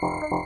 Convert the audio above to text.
Ha ha ha.